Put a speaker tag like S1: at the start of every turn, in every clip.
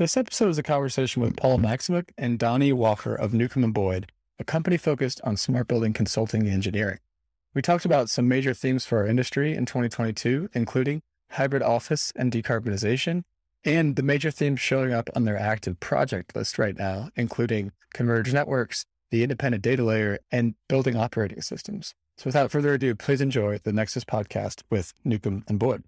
S1: This episode is a conversation with Paul Maximuk and Donny Walker of Newcomb and Boyd, a company focused on smart building consulting and engineering. We talked about some major themes for our industry in 2022, including hybrid office and decarbonization, and the major themes showing up on their active project list right now, including converged networks, the independent data layer, and building operating systems. So without further ado, please enjoy the Nexus podcast with Newcomb and Boyd.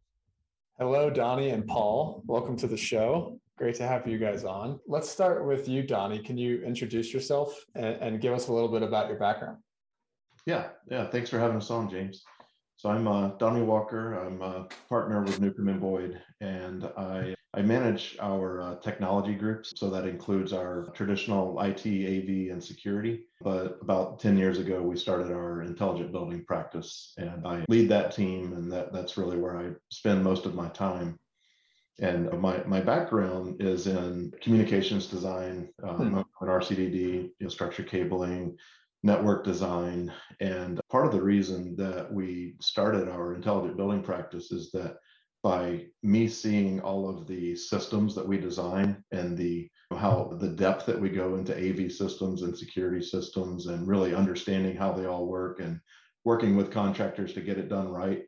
S1: Hello, Donny and Paul. Welcome to the show. Great to have you guys on. Let's start with you, Donny. Can you introduce yourself and, and give us a little bit about your background?
S2: Yeah, yeah. Thanks for having us on, James. So I'm uh, Donny Walker. I'm a partner with Newcomb and Boyd, and I I manage our uh, technology groups. So that includes our traditional IT, AV, and security. But about 10 years ago, we started our intelligent building practice, and I lead that team, and that that's really where I spend most of my time. And my, my background is in communications design, um, hmm. RCDD, you know, structured cabling, network design. And part of the reason that we started our intelligent building practice is that by me seeing all of the systems that we design and the how the depth that we go into AV systems and security systems and really understanding how they all work and working with contractors to get it done right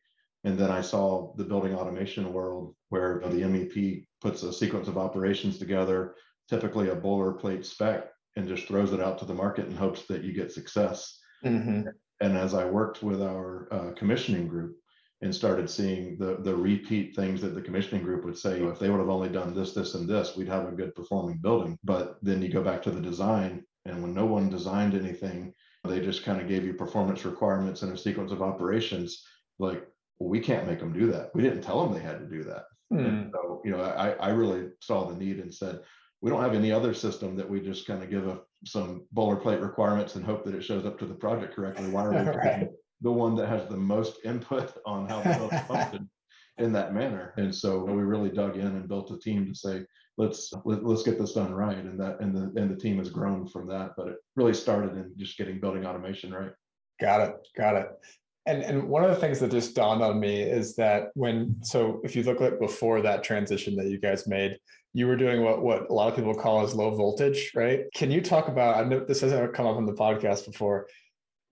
S2: and then I saw the building automation world where the MEP puts a sequence of operations together, typically a boilerplate spec, and just throws it out to the market and hopes that you get success. Mm-hmm. And as I worked with our uh, commissioning group and started seeing the the repeat things that the commissioning group would say, if they would have only done this, this, and this, we'd have a good performing building. But then you go back to the design, and when no one designed anything, they just kind of gave you performance requirements and a sequence of operations. Like well, we can't make them do that. We didn't tell them they had to do that. Mm. so, you know, I, I really saw the need and said, we don't have any other system that we just kind of give a, some boilerplate requirements and hope that it shows up to the project correctly. Why are we right. The one that has the most input on how the function in that manner? And so we really dug in and built a team to say, let's let, us let us get this done right. And that and the and the team has grown from that. But it really started in just getting building automation right.
S1: Got it. Got it. And and one of the things that just dawned on me is that when so if you look at before that transition that you guys made, you were doing what what a lot of people call as low voltage, right? Can you talk about? I know this hasn't come up on the podcast before.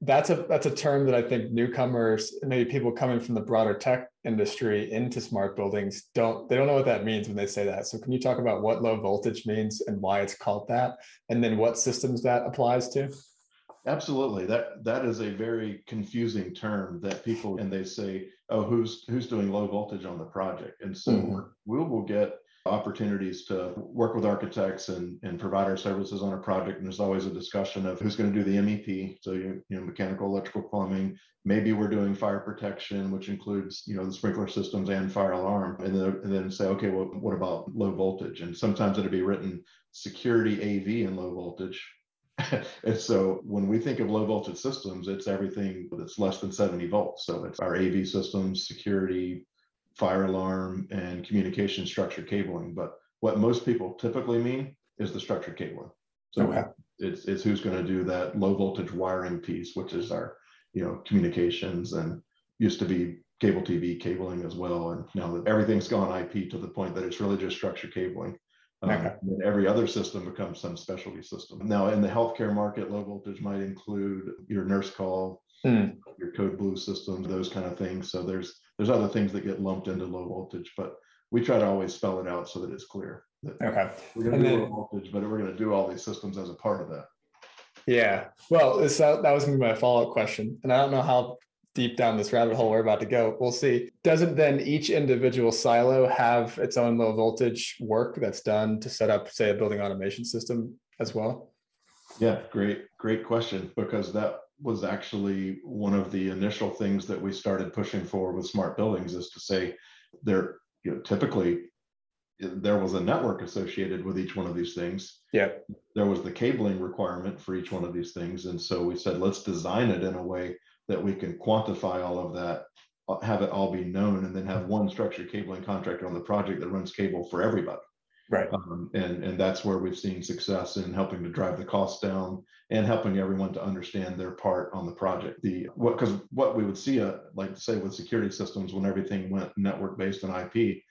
S1: That's a that's a term that I think newcomers, maybe people coming from the broader tech industry into smart buildings, don't they don't know what that means when they say that. So can you talk about what low voltage means and why it's called that, and then what systems that applies to?
S2: Absolutely. That that is a very confusing term that people and they say, oh, who's who's doing low voltage on the project? And so mm-hmm. we will get opportunities to work with architects and, and provide our services on a project. And there's always a discussion of who's going to do the MEP. So you, you know, mechanical, electrical, plumbing. Maybe we're doing fire protection, which includes, you know, the sprinkler systems and fire alarm. And then, and then say, okay, well, what about low voltage? And sometimes it'll be written security AV and low voltage and so when we think of low voltage systems, it's everything that's less than 70 volts. So it's our AV systems, security, fire alarm, and communication structured cabling. But what most people typically mean is the structured cabling. So okay. it's it's who's going to do that low voltage wiring piece, which is our you know communications and used to be cable TV cabling as well. And now that everything's gone IP to the point that it's really just structured cabling. Um, and every other system becomes some specialty system. Now, in the healthcare market, low voltage might include your nurse call, mm. your code blue system, those kind of things. So there's there's other things that get lumped into low voltage, but we try to always spell it out so that it's clear. That
S1: okay.
S2: We're going to do low voltage, but we're going to do all these systems as a part of that.
S1: Yeah. Well, this, that, uh, that was going to be my follow up question, and I don't know how deep down this rabbit hole we're about to go. We'll see. Doesn't then each individual silo have its own low voltage work that's done to set up, say, a building automation system as well?
S2: Yeah, great, great question. Because that was actually one of the initial things that we started pushing for with smart buildings is to say they're you know typically there was a network associated with each one of these things.
S1: Yeah.
S2: There was the cabling requirement for each one of these things. And so we said, let's design it in a way that we can quantify all of that, uh, have it all be known, and then have one structured cabling contractor on the project that runs cable for everybody.
S1: Right.
S2: Um, and, and that's where we've seen success in helping to drive the costs down and helping everyone to understand their part on the project. The what because what we would see, uh, like say with security systems, when everything went network based on IP,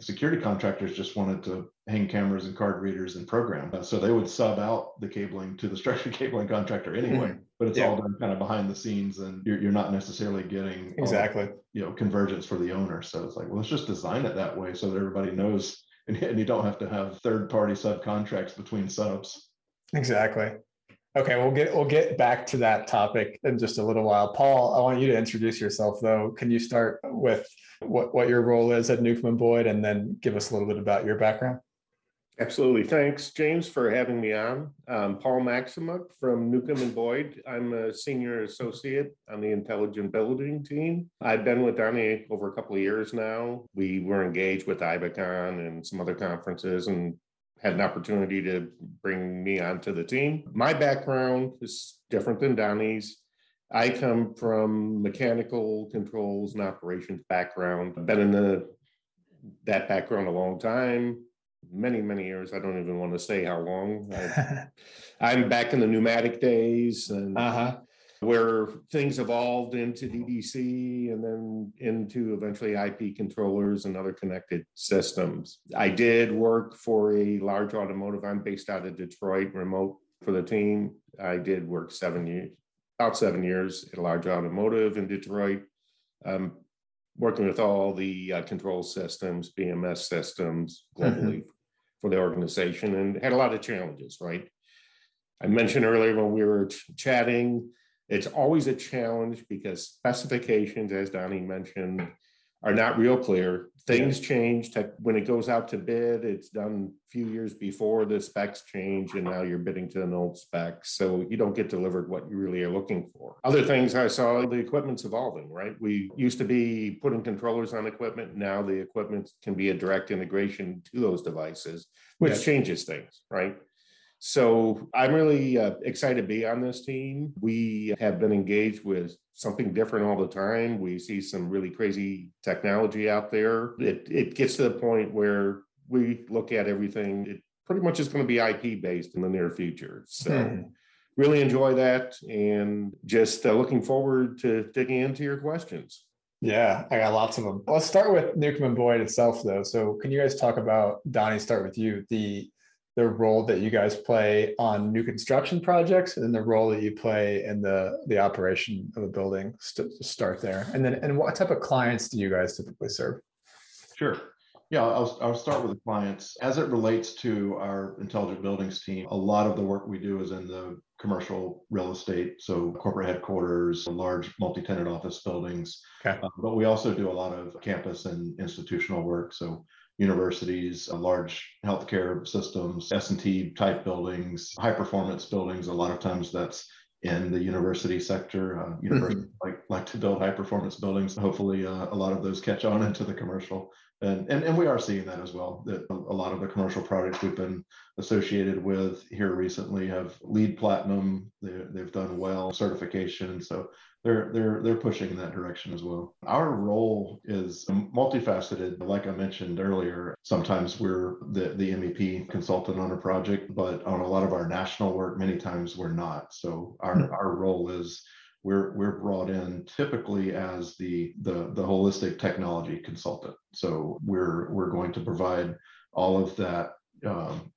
S2: security contractors just wanted to hang cameras and card readers and program. Uh, so they would sub out the cabling to the structured cabling contractor anyway, mm-hmm. but it's yeah. all done kind of behind the scenes and you're, you're not necessarily getting
S1: exactly,
S2: all, you know, convergence for the owner. So it's like, well, let's just design it that way so that everybody knows and, and you don't have to have third party subcontracts between subs.
S1: Exactly. Okay, we'll get we'll get back to that topic in just a little while. Paul, I want you to introduce yourself though. Can you start with what, what your role is at Newcomb Boyd and then give us a little bit about your background?
S3: Absolutely. Thanks, James, for having me on. Um, Paul Maximuk from Newcomb and Boyd. I'm a senior associate on the intelligent building team. I've been with Donny over a couple of years now. We were engaged with IBcon and some other conferences and had an opportunity to bring me onto the team. My background is different than Donny's. I come from mechanical controls and operations background. I've been in the that background a long time, many, many years. I don't even want to say how long. I, am back in the pneumatic days and uh-huh. where things evolved into DDC and then into eventually IP controllers and other connected systems. I did work for a large automotive. I'm based out of Detroit, remote for the team. I did work seven years, about seven years at a large automotive in Detroit, um, working with all the uh, control systems, BMS systems globally mm-hmm. For the organization, and had a lot of challenges. Right, I mentioned earlier when we were ch- chatting, it's always a challenge because specifications, as Donny mentioned, are not real clear. Things change when it goes out to bid. It's done a few years before the specs change, and now you're bidding to an old spec. So you don't get delivered what you really are looking for. Other things I saw, the equipment's evolving, right? We used to be putting controllers on equipment. Now the equipment can be a direct integration to those devices, which changes things, right? So I'm really uh, excited to be on this team. We have been engaged with something different all the time. We see some really crazy technology out there. It, it gets to the point where we look at everything, it pretty much is going to be IP based in the near future. So hmm. really enjoy that and just uh, looking forward to digging into your questions.
S1: Yeah, I got lots of them. Let's start with Newcomb and Boyd itself, though. So, can you guys talk about Donny? Start with you. The the role that you guys play on new construction projects and the role that you play in the the operation of a building st- start there. And then and what type of clients do you guys typically serve?
S2: Sure. Yeah I'll, I'll start with the clients. As it relates to our intelligent buildings team a lot of the work we do is in the commercial real estate so corporate headquarters large multi-tenant office buildings. Okay. Uh, but we also do a lot of campus and institutional work so universities, large healthcare systems, S&T type buildings, high performance buildings. A lot of times that's in the university sector. Uh, universities mm-hmm. like like to build high performance buildings. Hopefully, uh, a lot of those catch on into the commercial, and, and and we are seeing that as well. That a lot of the commercial projects we've been associated with here recently have LEED platinum. They, they've done well certification, so they're they're they're pushing in that direction as well. Our role is multifaceted. Like I mentioned earlier, sometimes we're the, the MEP consultant on a project, but on a lot of our national work, many times we're not. So our, mm-hmm. our role is we're we're brought in typically as the the the holistic technology consultant. So we're we're going to provide all of that um,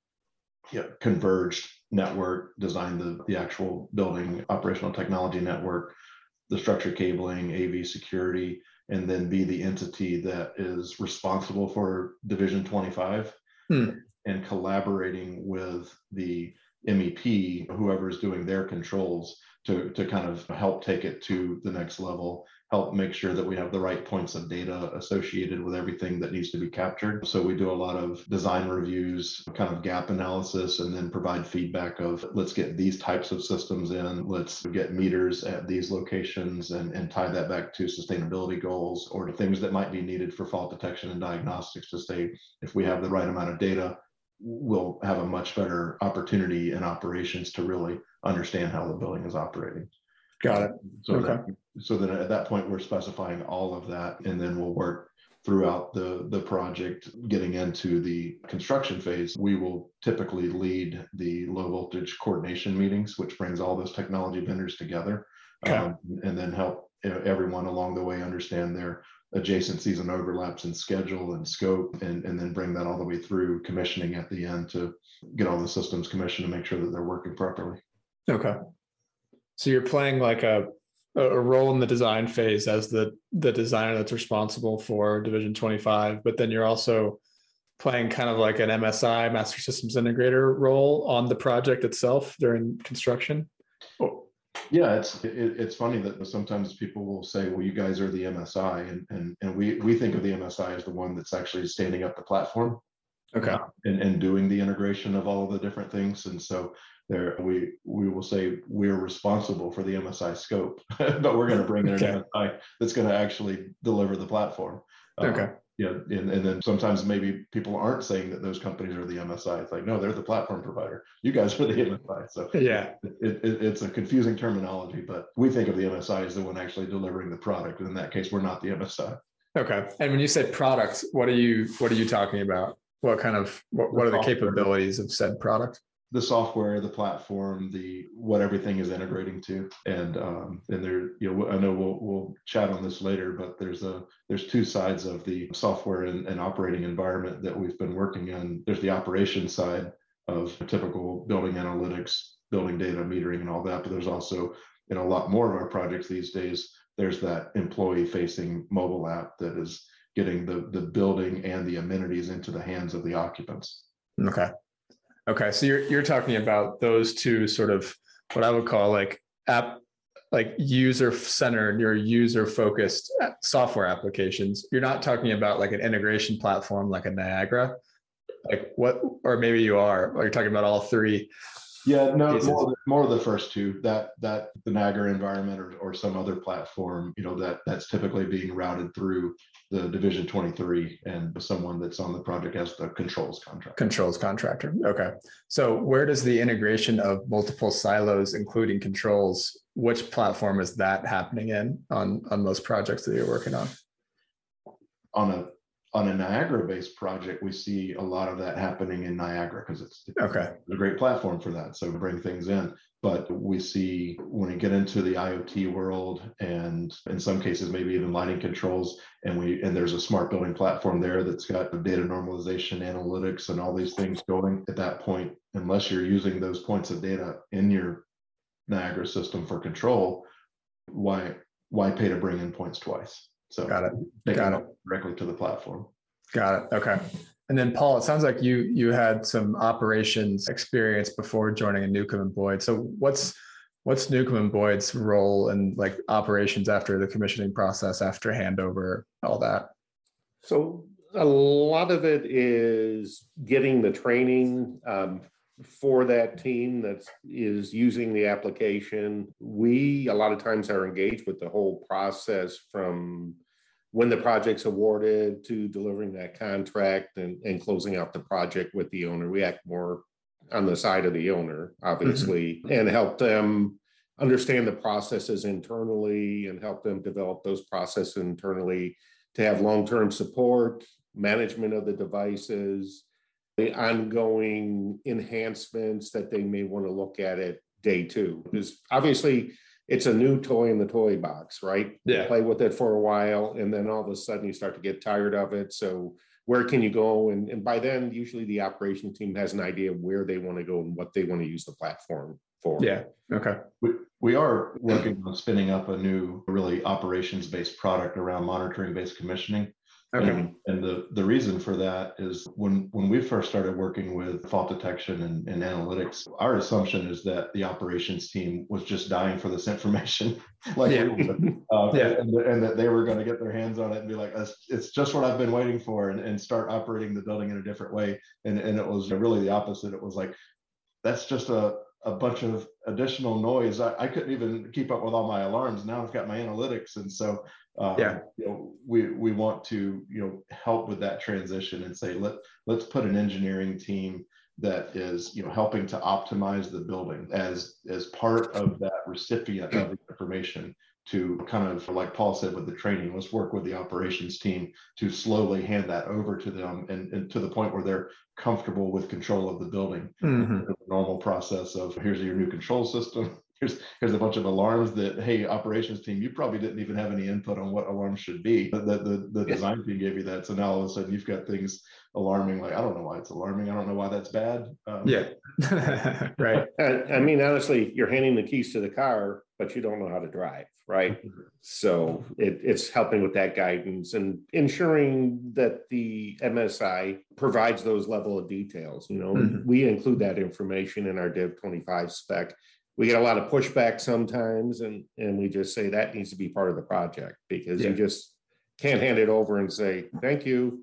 S2: yeah, converged network, design the the actual building operational technology network the structured cabling, AV security, and then be the entity that is responsible for Division 25 hmm. and collaborating with the MEP, whoever is doing their controls, to, to kind of help take it to the next level help make sure that we have the right points of data associated with everything that needs to be captured. So we do a lot of design reviews, kind of gap analysis, and then provide feedback of let's get these types of systems in, let's get meters at these locations and, and tie that back to sustainability goals or to things that might be needed for fault detection and diagnostics to say if we have the right amount of data, we'll have a much better opportunity in operations to really understand how the building is operating.
S1: Got it.
S2: So
S1: Okay.
S2: that, so then at that point, we're specifying all of that and then we'll work throughout the, the project, getting into the construction phase. We will typically lead the low voltage coordination meetings, which brings all those technology vendors together.
S1: Okay.
S2: um, And then help everyone along the way understand their adjacencies and overlaps in schedule and scope and, and then bring that all the way through commissioning at the end to get all the systems commissioned and make sure that they're working properly.
S1: Okay. So you're playing like a a role in the design phase as the the designer that's responsible for Division 25, but then you're also playing kind of like an MSI Master Systems Integrator role on the project itself during construction. Oh,
S2: Yeah, it's it, it's funny that sometimes people will say, "Well, you guys are the MSI," and and and we we think of the MSI as the one that's actually standing up the platform
S1: okay.
S2: Uh, and and doing the integration of all of the different things. And so there we we will say we're responsible for the MSI scope, but we're going to bring in
S1: Okay.
S2: an MSI that's going to actually deliver the platform. Uh,
S1: Okay.
S2: Yeah, and, and then sometimes maybe people aren't saying that those companies are the MSI. It's like, no, they're the platform provider. You guys are the MSI. So
S1: Yeah.
S2: it, it, it's a confusing terminology, but we think of the MSI as the one actually delivering the product. And in that case, we're not the MSI.
S1: Okay. And when you say product, what are you what are you talking about? What kind of what, what are the capabilities of said product?
S2: The software, the platform, the what everything is integrating to, and um, and there, you know, I know we'll we'll chat on this later, but there's a there's two sides of the software and, and operating environment that we've been working on. There's the operation side of typical building analytics, building data, metering, and all that. But there's also in a lot more of our projects these days, there's that employee facing mobile app that is getting the the building and the amenities into the hands of the occupants.
S1: Okay. Okay. So you're you're talking about those two sort of what I would call like app like user centered, your user focused uh, software applications. You're not talking about like an integration platform like a Niagara. Like what, or maybe you are, or you're talking about all three.
S2: Yeah, no, more, of the- more of the first two, that, that the Niagara environment or, or some other platform, you know, that, that's typically being routed through the Division twenty-three and someone that's on the project as the controls contract.
S1: Controls contractor. Okay. So where does the integration of multiple silos, including controls, which platform is that happening in on, on most projects that you're working on?
S2: On a, on a Niagara-based project, we see a lot of that happening in Niagara because it's it's
S1: Okay.
S2: a great platform for that. So bring things in. But we see when we get into the IoT world and in some cases, maybe even lighting controls, and we and there's a smart building platform there that's got data normalization, analytics, and all these things going at that point, unless you're using those points of data in your Niagara system for control, why why pay to bring in points twice? So
S1: Got it.
S2: take
S1: Got
S2: it directly to the platform.
S1: Got it. Okay. And then Paul, it sounds like you you had some operations experience before joining a Newcomb and Boyd. So what's what's Newcomb and Boyd's role in like operations after the commissioning process, after handover, all that?
S3: So a lot of it is getting the training um, for that team that is using the application. We, a lot of times are engaged with the whole process from when the project's awarded to delivering that contract and, and closing out the project with the owner. We act more on the side of the owner, obviously, mm-hmm. and help them understand the processes internally and help them develop those processes internally to have long-term support, management of the devices, the ongoing enhancements that they may want to look at at day two. Because obviously it's a new toy in the toy box, right? You
S1: Yeah.
S3: Play with it for a while and then all of a sudden you start to get tired of it. So where can you go? And, and by then, usually the operation team has an idea of where they want to go and what they want to use the platform for.
S1: Yeah. Okay.
S2: We, we are working on spinning up a new, really operations-based product around monitoring-based commissioning. Okay. And, and, the, the reason for that is when, when we first started working with fault detection and, and, analytics, our assumption is that the operations team was just dying for this information. like yeah. uh, yeah. And, and, that they were going to get their hands on it and be like, it's just what I've been waiting for and, and start operating the building in a different way. And, and it was really the opposite. It was like, that's just a, a bunch of additional noise. I, I, couldn't even keep up with all my alarms. Now I've got my analytics, and so um, yeah, you know, we we want to you know help with that transition and say let let's put an engineering team that is you know helping to optimize the building as as part of that recipient of the information to kind of like paul said with the training let's work with the operations team to slowly hand that over to them and, and to the point where they're comfortable with control of the building. Mm-hmm. the normal process of here's your new control system here's here's a bunch of alarms that hey operations team you probably didn't even have any input on what alarms should be. The the, the design team gave you that. So now all of a sudden you've got things alarming like i don't know why it's alarming. I don't know why that's bad.
S1: Um, yeah. Right.
S3: I, I mean honestly you're handing the keys to the car but you don't know how to drive right? So it, it's helping with that guidance and ensuring that the msi provides those level of details you know? Mm-hmm. we include that information in our div 25 spec we get a lot of pushback sometimes and and we just say that needs to be part of the project because yeah. you just can't hand it over and say thank you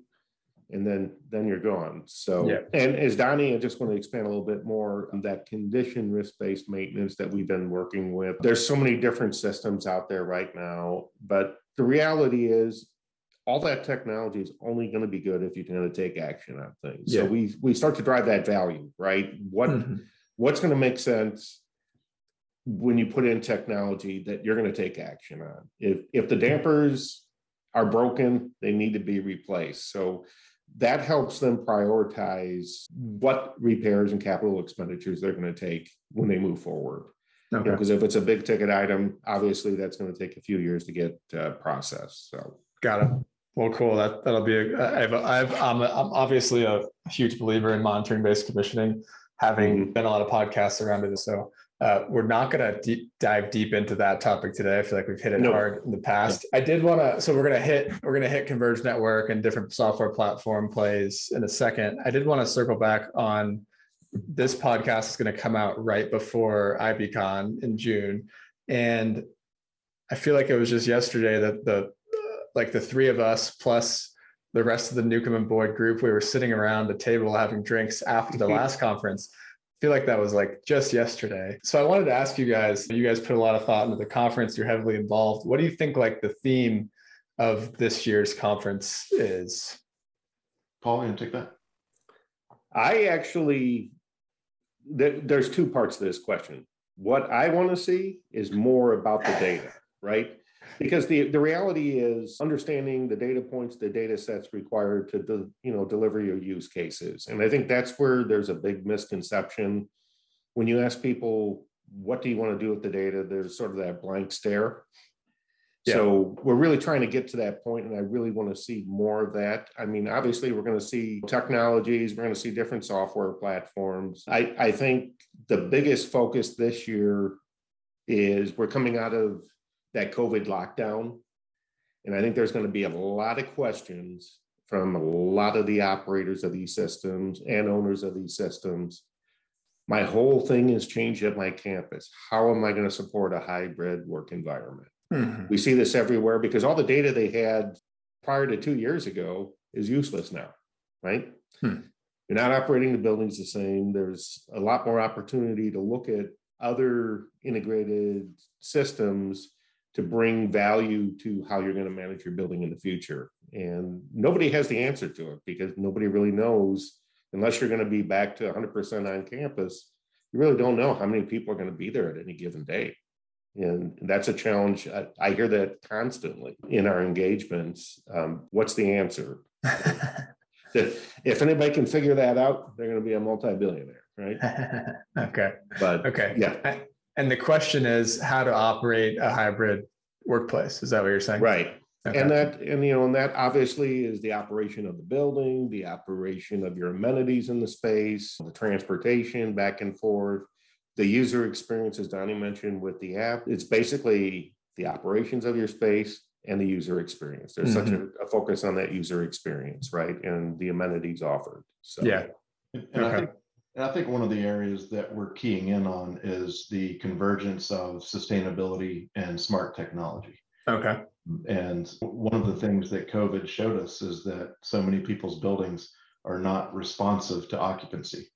S3: and then then you're gone so yeah. and as donny i just want to expand a little bit more on that condition risk-based maintenance that we've been working with there's so many different systems out there right now but the reality is all that technology is only going to be good if you're going to take action on things yeah. so we we start to drive that value right what mm-hmm. what's going to make sense when you put in technology that you're going to take action on. If if the dampers are broken, they need to be replaced. So that helps them prioritize what repairs and capital expenditures they're going to take when they move forward. Okay. Because you know, if it's a big ticket item, obviously that's going to take a few years to get uh, processed. So
S1: got it. Well, cool. That that'll be. A, I've I've I'm, a, I'm obviously a huge believer in monitoring based commissioning, having mm-hmm. been a lot of podcasts around it. So uh, we're not going to deep, dive deep into that topic today. I feel like we've hit it no. hard in the past. I did want to, so we're going to hit, we're going to hit Converge Network and different software platform plays in a second. I did want to circle back on this podcast is going to come out right before IBCon in June, and I feel like it was just yesterday that the like the three of us plus the rest of the Newcomb and Boyd group, we were sitting around a table having drinks after the last conference feel like that was like just yesterday. So I wanted to ask you guys, you guys put a lot of thought into the conference, you're heavily involved. What do you think like the theme of this year's conference is?
S2: Paul, you take that?
S3: I actually, there's two parts to this question. What I want to see is more about the data, right? Because the, the reality is understanding the data points the data sets required to de, you know deliver your use cases. And i think that's where there's a big misconception. When you ask people what do you want to do with the data? there's sort of that blank stare. Yeah. so we're really trying to get to that point and i really want to see more of that. I mean obviously we're going to see technologies we're going to see different software platforms. I, I think the biggest focus this year is we're coming out of that COVID lockdown. And I think there's going to be a lot of questions from a lot of the operators of these systems and owners of these systems. My whole thing is changed at my campus. How am I going to support a hybrid work environment? Mm-hmm. We see this everywhere because all the data they had prior to two years ago is useless now, right? Hmm. You're not operating the buildings the same. There's a lot more opportunity to look at other integrated systems to bring value to how you're going to manage your building in the future. And nobody has the answer to it because nobody really knows, unless you're going to be back to 100% on campus, you really don't know how many people are going to be there at any given day. And that's a challenge. I, I hear that constantly in our engagements. Um, what's the answer? if anybody can figure that out, they're going to be a multi-billionaire, right?
S1: okay.
S3: But
S1: okay,
S3: yeah.
S1: And the question is how to operate a hybrid workplace. Is that what you're saying?
S3: Right. Okay. And that, and you know, and that obviously is the operation of the building, the operation of your amenities in the space, the transportation back and forth, the user experience, as Donny mentioned with the app. It's basically the operations of your space and the user experience. There's mm-hmm. such a, a, focus on that user experience, right? And the amenities offered.
S1: So yeah.
S2: And, and okay. I think and I think one of the areas that we're keying in on is the convergence of sustainability and smart technology.
S1: Okay.
S2: And one of the things that COVID showed us is that so many people's buildings are not responsive to occupancy.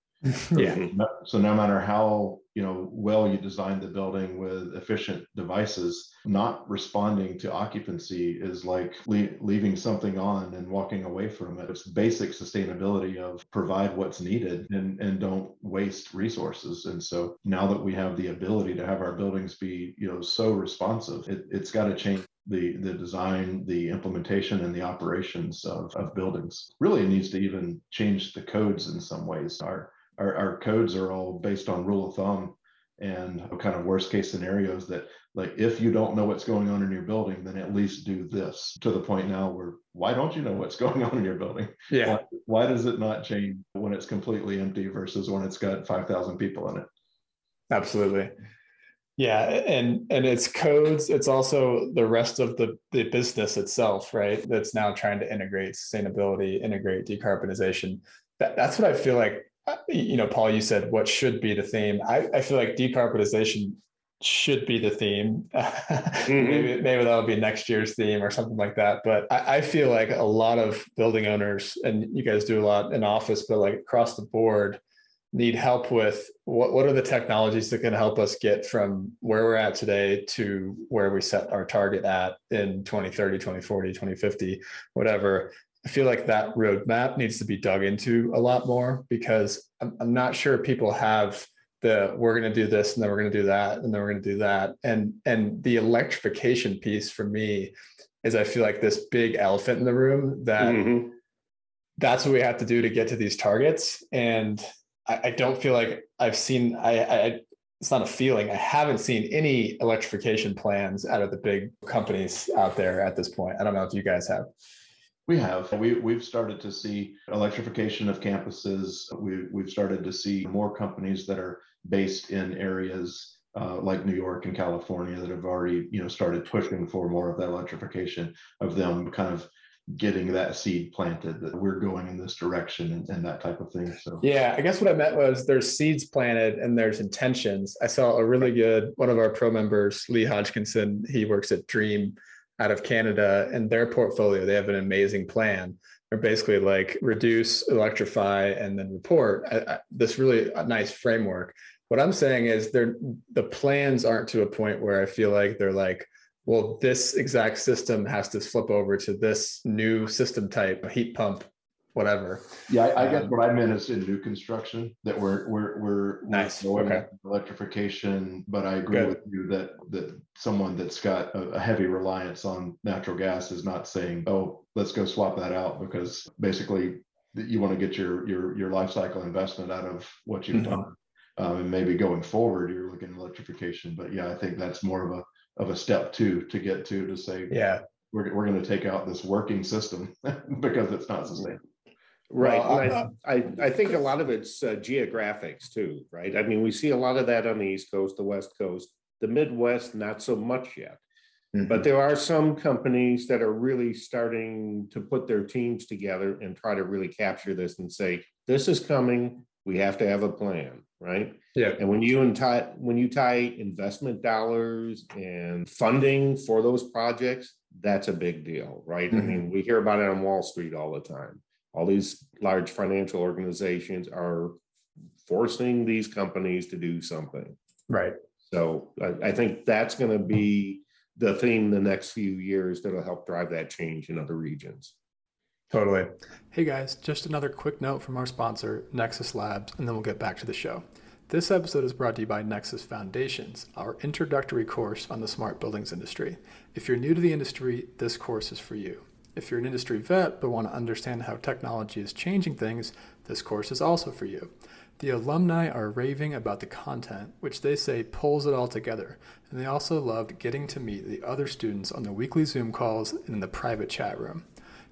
S1: Yeah.
S2: So no matter how you know well you design the building with efficient devices, not responding to occupancy is like le- leaving something on and walking away from it. It's basic sustainability of provide what's needed and and don't waste resources. And so now that we have the ability to have our buildings be you know so responsive, it, it's got to change the the design, the implementation, and the operations of, of buildings. Really, needs to even change the codes in some ways. Our our, our codes are all based on rule of thumb and kind of worst case scenarios that like if you don't know what's going on in your building then at least do this to the point now where why don't you know what's going on in your building?
S1: Yeah.
S2: Why, why does it not change when it's completely empty versus when it's got 5000 people in it?
S1: Absolutely. Yeah and and it's codes it's also the rest of the the business itself right that's now trying to integrate sustainability integrate decarbonization. That, that's what i feel like you know, Paul, you said what should be the theme. I, I feel like decarbonization should be the theme. mm-hmm. maybe, maybe that'll be next year's theme or something like that. But I, I, feel like a lot of building owners, and you guys do a lot in office, but like across the board, need help with what, what are the technologies that can help us get from where we're at today to where we set our target at in 2030, 2040, 2050, whatever. I feel like that roadmap needs to be dug into a lot more because I'm, I'm not sure people have the we're going to do this and then we're going to do that and then we're going to do that and and the electrification piece for me is I feel like this big elephant in the room that mm-hmm. that's what we have to do to get to these targets and I, I don't feel like I've seen I, I it's not a feeling. I haven't seen any electrification plans out of the big companies out there at this point. I don't know if you guys have.
S2: We have. We, we've started to see electrification of campuses. We, we've started to see more companies that are based in areas uh, like New York and California that have already, you know, started pushing for more of that electrification of them kind of getting that seed planted that we're going in this direction and, and, that type of thing. So
S1: yeah, I guess what I meant was there's seeds planted and there's intentions. I saw a really good one of our pro members, Lee Hodgkinson. He works at Dream out of Canada and their portfolio, they have an amazing plan. They're basically like reduce, electrify, and then report. I, I, this really uh, nice framework. What I'm saying is they're the plans aren't to a point where I feel like they're like, well, this exact system has to flip over to this new system type, a heat pump whatever.
S2: Yeah, I, I guess um, what I meant is in new construction that we're we're we're
S1: nice. We're okay.
S2: electrification, but I agree Good. with you that that someone that's got a, a, heavy reliance on natural gas is not saying, "Oh, let's go swap that out," because basically you want to get your your your life cycle investment out of what you've mm-hmm. done. Um, and maybe going forward, you're looking at electrification. But yeah, I think that's more of a of a step two to get to to say,
S1: yeah,
S2: we're, we're going to take out this working system because it's not sustainable.
S3: Right. Well, I, I, I, think a lot of it's uh, geographics too, right? I mean, we see a lot of that on the East Coast, the West Coast, the Midwest, not so much yet. Mm-hmm. But there are some companies that are really starting to put their teams together and try to really capture this and say, this is coming. We have to have a plan, right?
S1: Yeah.
S3: And when you tie when you tie investment dollars and funding for those projects, that's a big deal, right? Mm-hmm. I mean, we hear about it on Wall Street all the time all these large financial organizations are forcing these companies to do something.
S1: Right.
S3: So I, I think that's going to be the theme the next few years that'll help drive that change in other regions.
S1: Totally. Hey guys, just another quick note from our sponsor, Nexus Labs, and then we'll get back to the show. This episode is brought to you by Nexus Foundations, our introductory course on the smart buildings industry. If you're new to the industry, this course is for you. If you're an industry vet but want to understand how technology is changing things, this course is also for you. The alumni are raving about the content, which they say pulls it all together, and they also loved getting to meet the other students on the weekly Zoom calls and in the private chat room.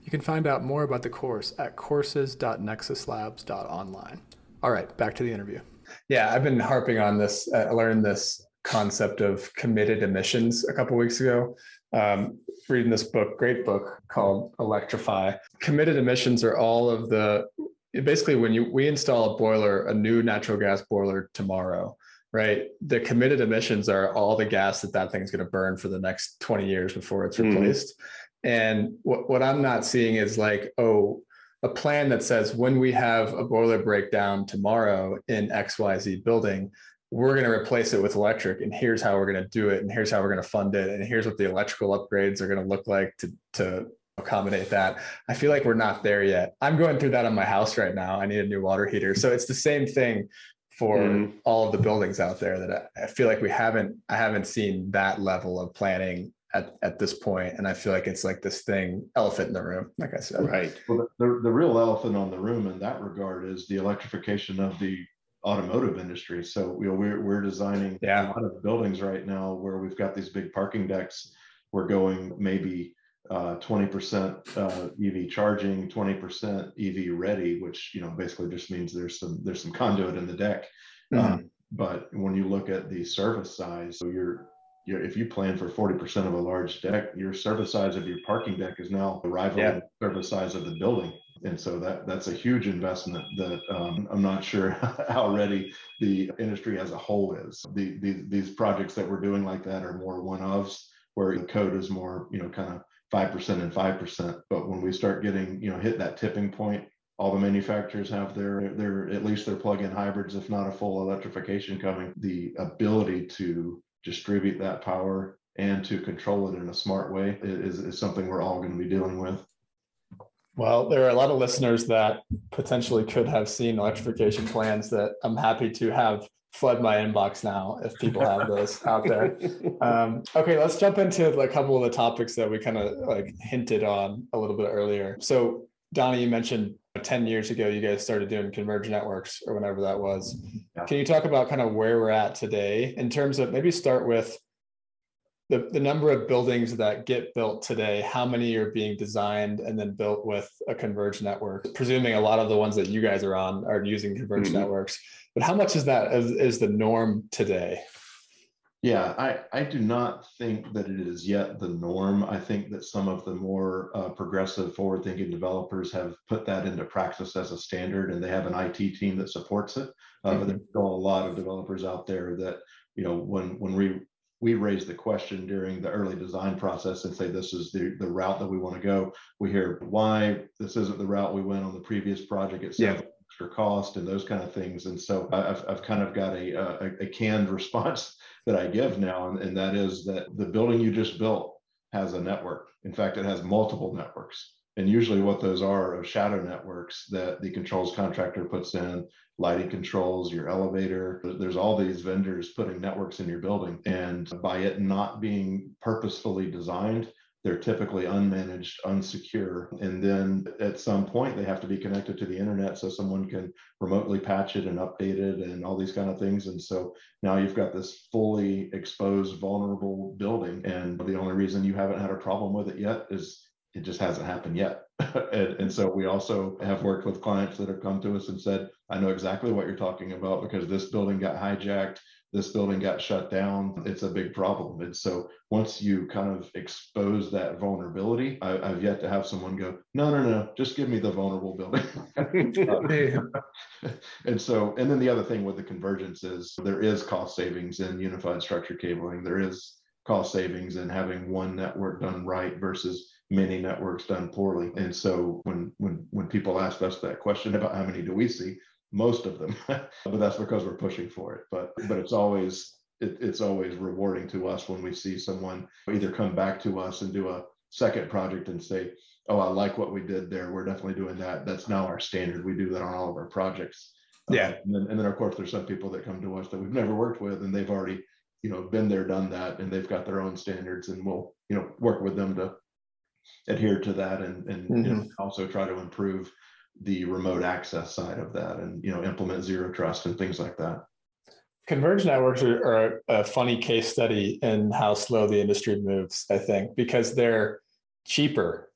S1: You can find out more about the course at courses.nexuslabs.online. All right, back to the interview. Yeah, I've been harping on this. Uh, I learned this concept of committed emissions a couple weeks ago. Um, reading this book, great book called Electrify. Committed emissions are all of the basically when you we install a boiler, a new natural gas boiler tomorrow, right? The committed emissions are all the gas that that thing's going to burn for the next 20 years before it's mm-hmm. replaced. Mm. And what, what I'm not seeing is like, oh, a plan that says when we have a boiler breakdown tomorrow in XYZ building, we're going to replace it with electric and here's how we're going to do it and here's how we're going to fund it and here's what the electrical upgrades are going to look like to to accommodate that. I feel like we're not there yet. I'm going through that on my house right now. I need a new water heater. So it's the same thing for mm. all of the buildings out there that I, I feel like we haven't I haven't seen that level of planning at, at this point and i feel like it's like this thing elephant in the room like i said
S2: right well the, the, the real elephant on the room in that regard is the electrification of the automotive industry so you know we're, we're designing yeah. a lot of buildings right now where we've got these big parking decks we're going maybe uh, 20% uh, EV charging, 20% EV ready, which you know basically just means there's some there's some conduit in the deck. Mm-hmm. Um, but when you look at the service size, so you're you if you plan for 40% of a large deck, your service size of your parking deck is now rivaling yeah. the service size of the building. And so that that's a huge investment that um, I'm not sure how ready the industry as a whole is. The, the, these projects that we're doing like that are more one-offs where the code is more, you know, kind of 5% and 5%. But when we start getting, you know, hit that tipping point, all the manufacturers have their, their at least their plug-in hybrids, if not a full electrification coming. The ability to distribute that power and to control it in a smart way is, is something we're all going to be dealing with.
S1: Well, there are a lot of listeners that potentially could have seen electrification plans that I'm happy to have flood my inbox now if people have those out there. Um, okay, let's jump into a couple of the topics that we kind of like hinted on a little bit earlier. So, Donny, you mentioned 10 years ago you guys started doing converged networks or whenever that was yeah. can you talk about kind of where we're at today in terms of maybe start with the, the number of buildings that get built today how many are being designed and then built with a converged network presuming a lot of the ones that you guys are on are using converged mm-hmm. networks but how much is that is, is the norm today
S2: yeah, I, I do not think that it is yet the norm. I think that some of the more uh, progressive, forward thinking developers have put that into practice as a standard and they have an IT team that supports it. Uh, mm-hmm. But there's still a lot of developers out there that, you know, when, when we, we raise the question during the early design process and say this is the, the route that we want to go, we hear why this isn't the route we went on the previous project. It's yeah extra cost and those kind of things. And so I've, I've kind of got a, a, a canned response that I give now, and, and that is that the building you just built has a network. In fact, it has multiple networks. And usually, what those are are shadow networks that the controls contractor puts in, lighting controls, your elevator. There's all these vendors putting networks in your building. And by it not being purposefully designed, they're typically unmanaged, unsecure. And then at some point, they have to be connected to the internet so someone can remotely patch it and update it and all these kind of things. And so now you've got this fully exposed, vulnerable building. And the only reason you haven't had a problem with it yet is it just hasn't happened yet. and, and, so we also have worked with clients that have come to us and said, I know exactly what you're talking about because this building got hijacked this building got shut down, it's a big problem. And so once you kind of expose that vulnerability, I, have yet to have someone go, no, no, no, just give me the vulnerable building. and so, and then the other thing with the convergence is there is cost savings in unified structure cabling. There is cost savings in having one network done right versus many networks done poorly. And so when when when people ask us that question about how many do we see, most of them, but that's because we're pushing for it. But but it's always it, it's always rewarding to us when we see someone either come back to us and do a second project and say, "Oh, I like what we did there. We're definitely doing that. That's now our standard. We do that on all of our projects."
S1: Yeah,
S2: uh, and, then, and then of course there's some people that come to us that we've never worked with, and they've already you know been there, done that, and they've got their own standards, and we'll you know work with them to adhere to that and and mm-hmm. you know, also try to improve the remote access side of that and you know implement zero trust and things like that
S1: converged networks are, are, a funny case study in how slow the industry moves i think because they're cheaper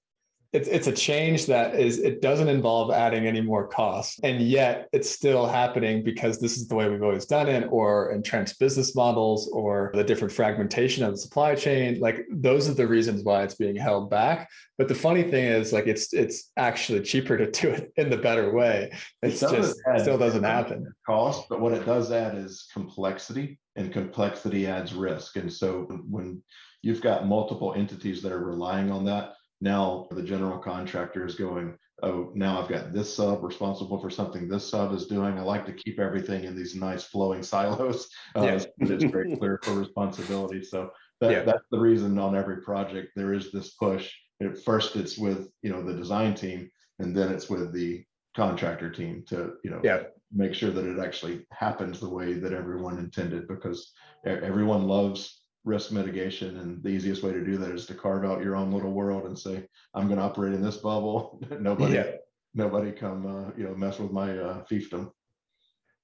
S1: it's it's a change that is it doesn't involve adding any more costs and yet it's still happening because this is the way we've always done it or entrenched business models or the different fragmentation of the supply chain. Like those are the reasons why it's being held back. But the funny thing is like it's it's actually cheaper to do it in the better way. It's it just still doesn't happen.
S2: cost but what it does add is complexity and complexity adds risk. And so when you've got multiple entities that are relying on that now the general contractor is going, oh, now I've got this sub responsible for something this sub is doing. I like to keep everything in these nice flowing silos. Uh, yeah. it's very clear for responsibility. So that, yeah. that's the reason on every project there is this push. At first, it's with you know the design team, and then it's with the contractor team to you know yeah. make sure that it actually happens the way that everyone intended because everyone loves risk mitigation and the easiest way to do that is to carve out your own little world and say i'm going to operate in this bubble. Nobody yeah. nobody come uh, you know mess with my uh, fiefdom.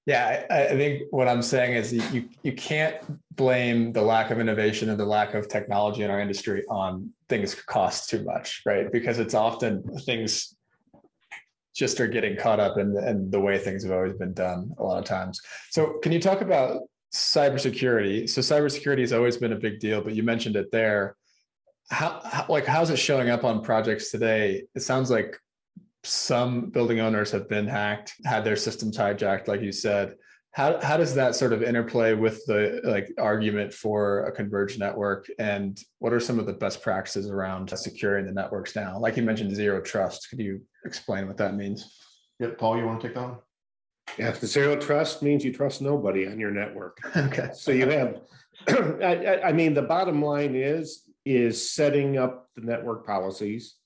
S1: Yeah I, I, think what i'm saying is you you can't blame the lack of innovation and the lack of technology in our industry on things cost too much right? Because it's often things just are getting caught up in, in the way things have always been done a lot of times. So can you talk about cybersecurity. So cybersecurity has always been a big deal, but you mentioned it there. How, how, like how's it showing up on projects today? It sounds like some building owners have been hacked, had their systems hijacked, like you said. How how does that sort of interplay with the like argument for a converged network? And what are some of the best practices around securing the networks now? Like you mentioned, zero trust. Could you explain what that means?
S2: Yeah, Paul, you want to take that one?
S3: Yeah, the zero trust means you trust nobody on your network.
S1: Okay.
S3: So you have, I, I mean, the bottom line is is setting up the network policies,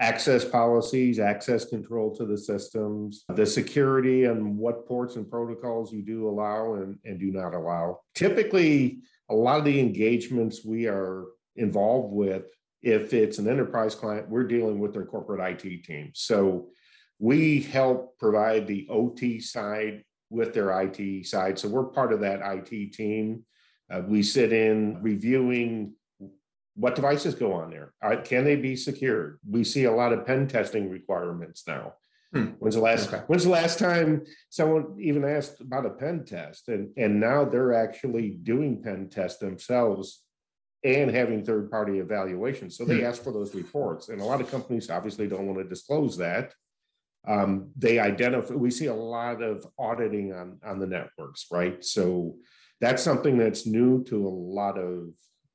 S3: access policies, access control to the systems, the security and what ports and protocols you do allow and, and do not allow. Typically, a lot of the engagements we are involved with, if it's an enterprise client, we're dealing with their corporate IT team. So we help provide the OT side with their IT side. So we're part of that IT team. Uh, we sit in reviewing what devices go on there. Uh, can they be secured? We see a lot of pen testing requirements now. Hmm. When's the last okay. When's the last time someone even asked about a pen test? And and now they're actually doing pen tests themselves and having third party evaluations. So they hmm. ask for those reports, and a lot of companies obviously don't want to disclose that um, they identify we see a lot of auditing on on the networks right? So that's something that's new to a lot of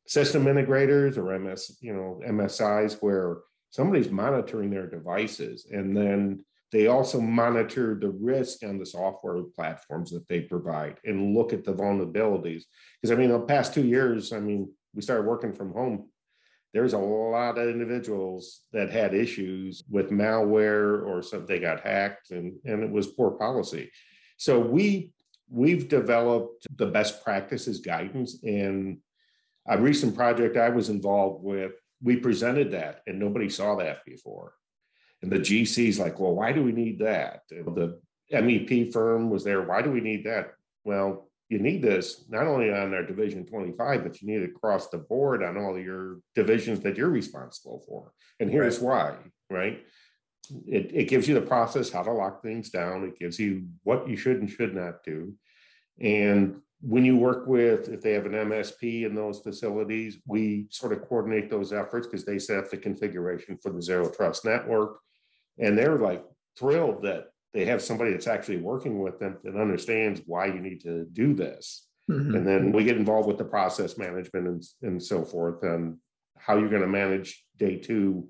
S3: system integrators or ms you know msis where somebody's monitoring their devices and then they also monitor the risk on the software platforms that they provide and look at the vulnerabilities. Because i mean the past two years i mean we started working from home there's a lot of individuals that had issues with malware or something got hacked and, and it was poor policy. So we we've developed the best practices guidance and a recent project I was involved with, we presented that and nobody saw that before. And the GC's like, well, why do we need that? And the MEP firm was there. Why do we need that? Well, you need this not only on our division 25 but you need it across the board on all your divisions that you're responsible for. And here's right. why right? It, it gives you the process how to lock things down. It gives you what you should and should not do. And when you work with if they have an msp in those facilities we sort of coordinate those efforts because they set up the configuration for the zero trust network. And they're like thrilled that they have somebody that's actually working with them that understands why you need to do this. Mm-hmm. And then we get involved with the process management and, and so forth and how you're going to manage day two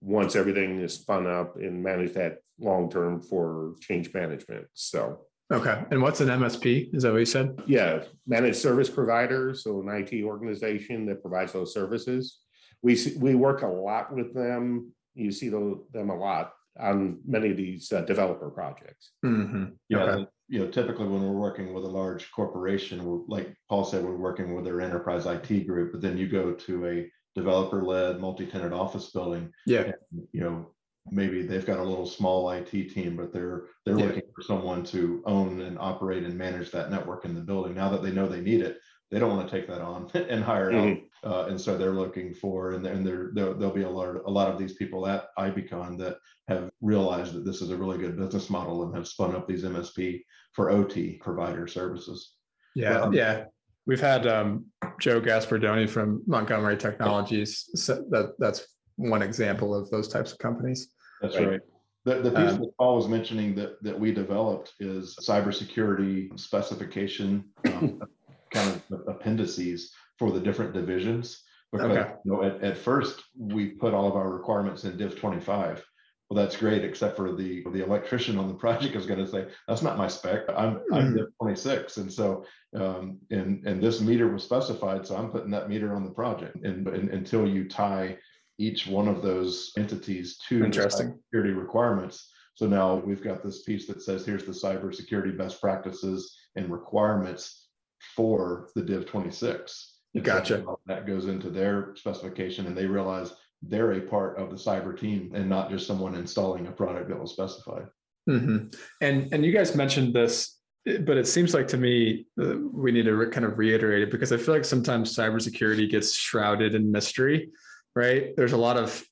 S3: once everything is spun up and manage that long term for change management. So
S1: Okay. And what's an MSP? Is that what you said?
S3: Yeah, managed service provider. So an IT organization that provides those services. We we work a lot with them. You see those, them a lot on many of these uh, developer projects.
S2: Mm-hmm. Yeah, okay. you know, typically when we're working with a large corporation, like Paul said, we're working with their enterprise IT group, but then you go to a developer-led multi-tenant office building.
S1: Yeah, and,
S2: you know, maybe they've got a little small IT team, but they're they're yeah. looking for someone to own and operate and manage that network in the building. Now that they know they need it, they don't want to take that on and hire it
S3: Mhm.
S2: out. Uh, and so they're looking for, and, and there, there'll, there'll be a lot, a lot of these people at IBcon that have realized that this is a really good business model and have spun up these MSP for OT provider services.
S1: Yeah,
S2: Um,
S1: yeah. We've had um, Joe Gaspardoni from Montgomery Technologies. So that that's one example of those types of companies.
S2: That's
S3: Right.
S2: right. The, the piece
S1: Um,
S2: that Paul was mentioning that, that we developed is cybersecurity specification, um, kind of appendices for the different divisions. Because,
S1: Okay.
S2: you know, at, at first, we put all of our requirements in Div twenty-five. Well, that's great, except for the, the electrician on the project is gonna say, that's not my spec, I'm, I'm
S1: Mhm.
S2: Div twenty-six. And so, um, and, and this meter was specified, so I'm putting that meter on the project. And, and until you tie each one of those entities to
S1: Interesting.
S2: security requirements. So now we've got this piece that says, here's the cybersecurity best practices and requirements for the Div twenty-six. And
S1: Gotcha.
S2: now That goes into their specification and they realize they're a part of the cyber team and not just someone installing a product that was specified.
S1: hmm And and you guys mentioned this, but it seems like to me uh, we need to re- kind of reiterate it because I feel like sometimes cybersecurity gets shrouded in mystery, right? There's a lot of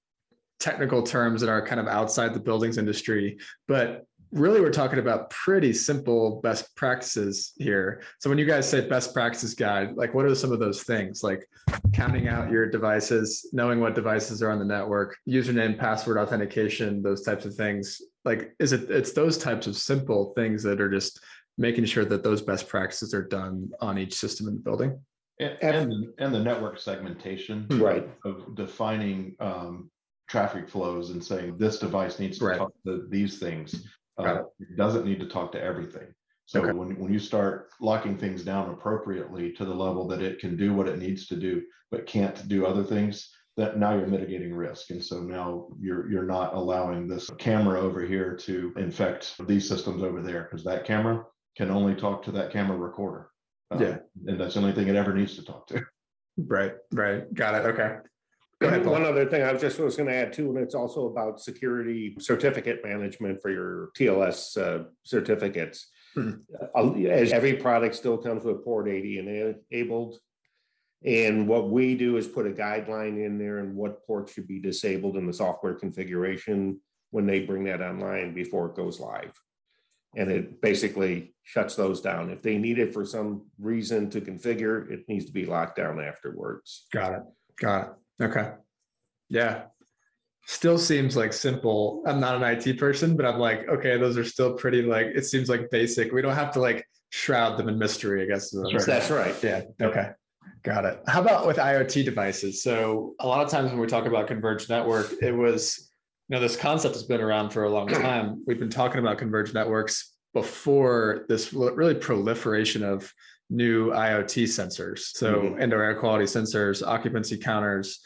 S1: technical terms that are kind of outside the buildings industry, but really we're talking about pretty simple best practices here. So when you guys say best practices guide, like what are some of those things? Like counting out your devices, knowing what devices are on the network, username, password authentication, those types of things. Like is it it's those types of simple things that are just making sure that those best practices are done on each system in the building?
S2: And, and, and the network segmentation
S3: Right.
S2: of defining um, traffic flows and saying this device needs to
S1: Right.
S2: talk to these things. Uh, it doesn't need to talk to everything. So
S1: Okay.
S2: when, when you start locking things down appropriately to the level that it can do what it needs to do, but can't do other things, that now you're mitigating risk. And so now you're you're not allowing this camera over here to infect these systems over there because that camera can only talk to that camera recorder. Um,
S1: Yeah.
S2: And that's the only thing it ever needs to talk to.
S1: Right, right. Got it. Okay. Ahead,
S3: One other thing I was just was gonna add too, and it's also about security certificate management for your TLS uh, certificates.
S1: Mhm.
S3: Uh, As every product still comes with port eighty enabled. And what we do is put a guideline in there and what ports should be disabled in the software configuration when they bring that online before it goes live. And it basically shuts those down. If they need it for some reason to configure, it needs to be locked down afterwards.
S1: Got it. Got it. Okay. Yeah. Still seems like simple. I'm not an IT person, but I'm like, okay, those are still pretty like it seems like basic. We don't have to like shroud them in mystery, I guess. is what I'm
S2: That's
S1: saying.
S3: That's right.
S1: Yeah. Okay. Got it. How about with IoT devices? So a lot of times when we talk about converged network, it was, you know, this concept has been around for a long time. We've been talking about converged networks before this really proliferation of new IoT sensors. So
S3: Mhm.
S1: indoor air quality sensors, occupancy counters,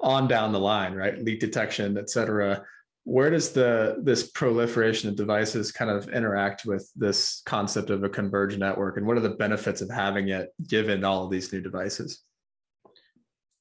S1: on down the line, right? Leak detection, et cetera. Where does the this proliferation of devices kind of interact with this concept of a converged network, and what are the benefits of having it given all of these new devices?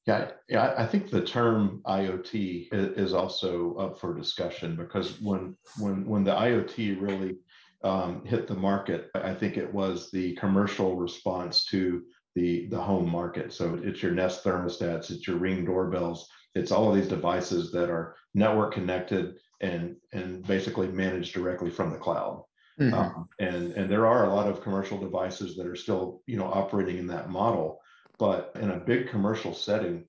S2: Yeah, yeah, I- I think the term IoT is also up for discussion because when when when the IoT really um, hit the market, I think it was the commercial response to the the home market. So it's your Nest thermostats, it's your Ring doorbells, it's all of these devices that are network connected and and basically managed directly from the cloud.
S1: Mhm.
S2: Um, and and there are a lot of commercial devices that are still you know operating in that model but in a big commercial setting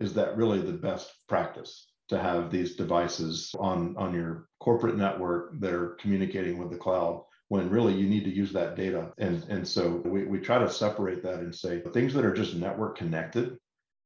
S2: is that really the best practice to have these devices on on your corporate network that are communicating with the cloud when really you need to use that data and and so we, we try to separate that and say things that are just network connected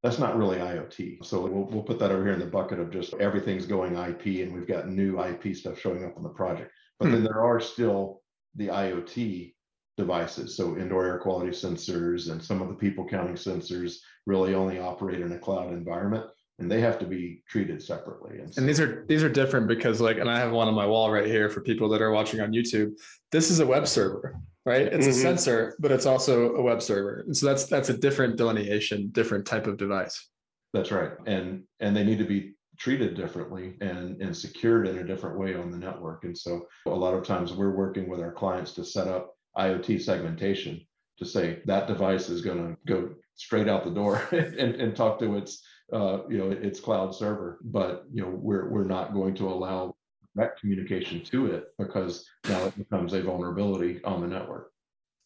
S2: that's not really IoT. So we'll, we'll put that over here in the bucket of just everything's going IP and we've got new IP stuff showing up on the project. But then hmm. there are still the IoT devices. So indoor air quality sensors and some of the people counting sensors really only operate in a cloud environment and they have to be treated separately. And, so,
S1: And these are these are different because like, and I have one on my wall right here for people that are watching on YouTube. This is a web server, right? It's a
S3: Mhm.
S1: sensor, but it's also a web server. And so that's that's a different delineation, different type of device.
S2: that's right. And and they need to be treated differently and, and secured in a different way on the network. And so a lot of times we're working with our clients to set up IoT segmentation to say that device is going to go straight out the door and, and talk to its uh, you know its cloud server but you know we're we're not going to allow that communication to it because now it becomes a vulnerability on the network.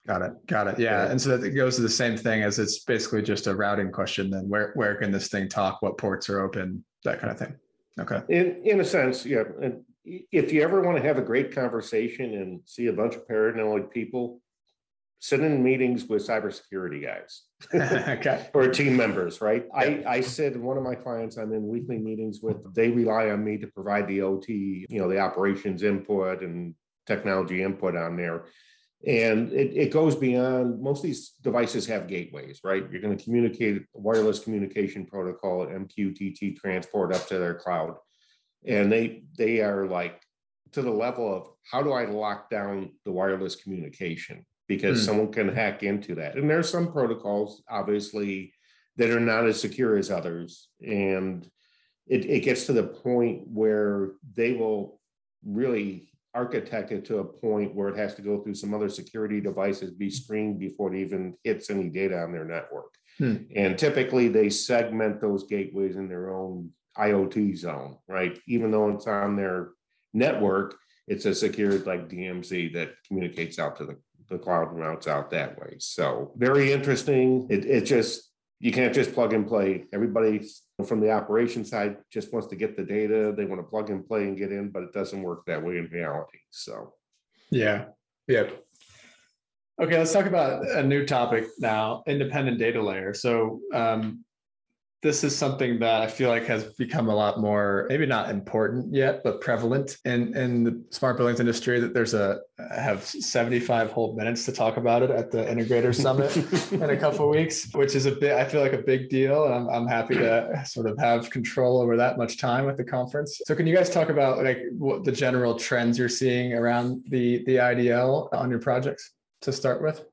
S1: Got it got it yeah and so that goes to the same thing as it's basically just a routing question then where where can this thing talk what ports are open that kind of thing okay.
S3: In in a sense yeah and if you ever want to have a great conversation and see a bunch of paranoid people sit in meetings with cybersecurity guys
S1: okay.
S3: or team members, right? I, I said one of my clients I'm in weekly meetings with, they rely on me to provide the OT, you know, the operations input and technology input on there. And it, it goes beyond most of these devices have gateways, right? You're going to communicate wireless communication protocol, MQTT transport up to their cloud. And they they are like to the level of how do I lock down the wireless communication? Because mm. someone can hack into that. And there are some protocols, obviously, that are not as secure as others. And it, it gets to the point where they will really architect it to a point where it has to go through some other security devices, be screened before it even hits any data on their network. Hmm. And typically they segment those gateways in their own IoT zone, right? Even though it's on their network, it's a secured like DMZ that communicates out to the the cloud routes out that way. So very interesting. It, it just, you can't just plug and play. Everybody from the operation side just wants to get the data. They want to plug and play and get in, but it doesn't work that way in reality. So,
S1: yeah. Yep. Okay, let's talk about a new topic now independent data layer. So, um, this is something that I feel like has become a lot more, maybe not important yet, but prevalent in, in the smart buildings industry. That there's a I have 75 whole minutes to talk about it at the Integrator Summit in a couple weeks, which is a bit I feel like a big deal, and I'm I'm happy to sort of have control over that much time at the conference. So, can you guys talk about like what the general trends you're seeing around the the IDL on your projects to start with?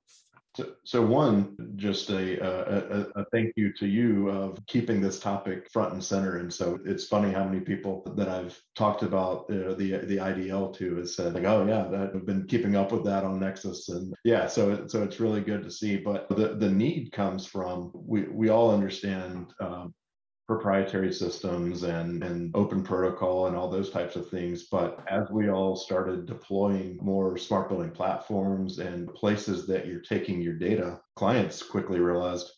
S2: So, so one, just a, a, a thank you to you of keeping this topic front and center. And so it's funny how many people that I've talked about uh, the the IDL to has said like, oh yeah, that I've been keeping up with that on Nexus, and yeah, so so it's really good to see. But the the need comes from we we all understand um, proprietary systems and, and open protocol and all those types of things. But as we all started deploying more smart building platforms and places that you're taking your data, clients quickly realized,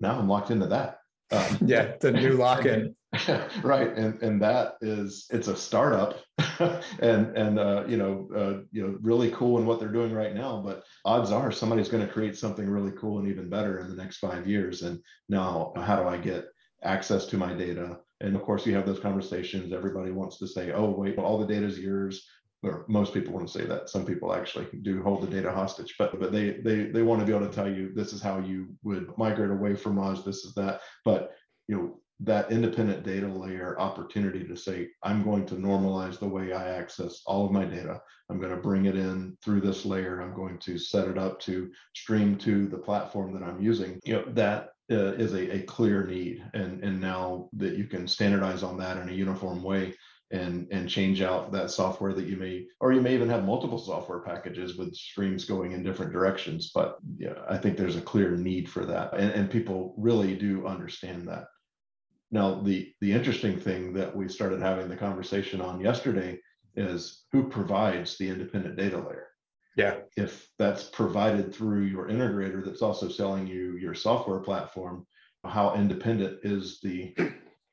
S2: now I'm locked into that.
S1: Um, yeah, the new lock-in.
S2: right, and and that is it's a startup, and and uh, you know uh, you know really cool in what they're doing right now. But odds are somebody's going to create something really cool and even better in the next five years. And now, how do I get access to my data. And of course, you have those conversations. Everybody wants to say, oh, wait, all the data is yours. Or most people want to say that. Some people actually do hold the data hostage, but but they they they want to be able to tell you this is how you would migrate away from us. This is that. But you know that independent data layer opportunity to say i'm going to normalize the way i access all of my data i'm going to bring it in through this layer i'm going to set it up to stream to the platform that i'm using you know that uh, is a, a clear need and and now that you can standardize on that in a uniform way and and change out that software that you may or you may even have multiple software packages with streams going in different directions but yeah i think there's a clear need for that and, and people really do understand that. Now the the interesting thing that we started having the conversation on yesterday is who provides the independent data layer
S1: yeah.
S2: If that's provided through your integrator that's also selling you your software platform, how independent is the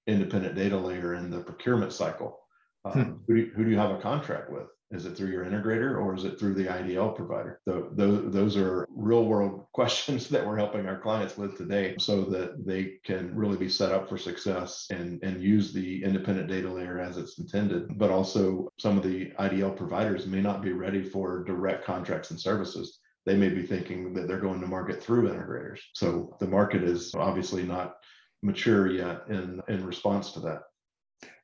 S2: independent data layer in the procurement cycle? Um, hmm. who, do you, who do you have a contract with? Is it through your integrator or is it through the IDL provider? Those, those are real world questions that we're helping our clients with today so that they can really be set up for success and, and use the independent data layer as it's intended. But also some of the IDL providers may not be ready for direct contracts and services. They may be thinking that they're going to market through integrators. So the market is obviously not mature yet in, in response to that.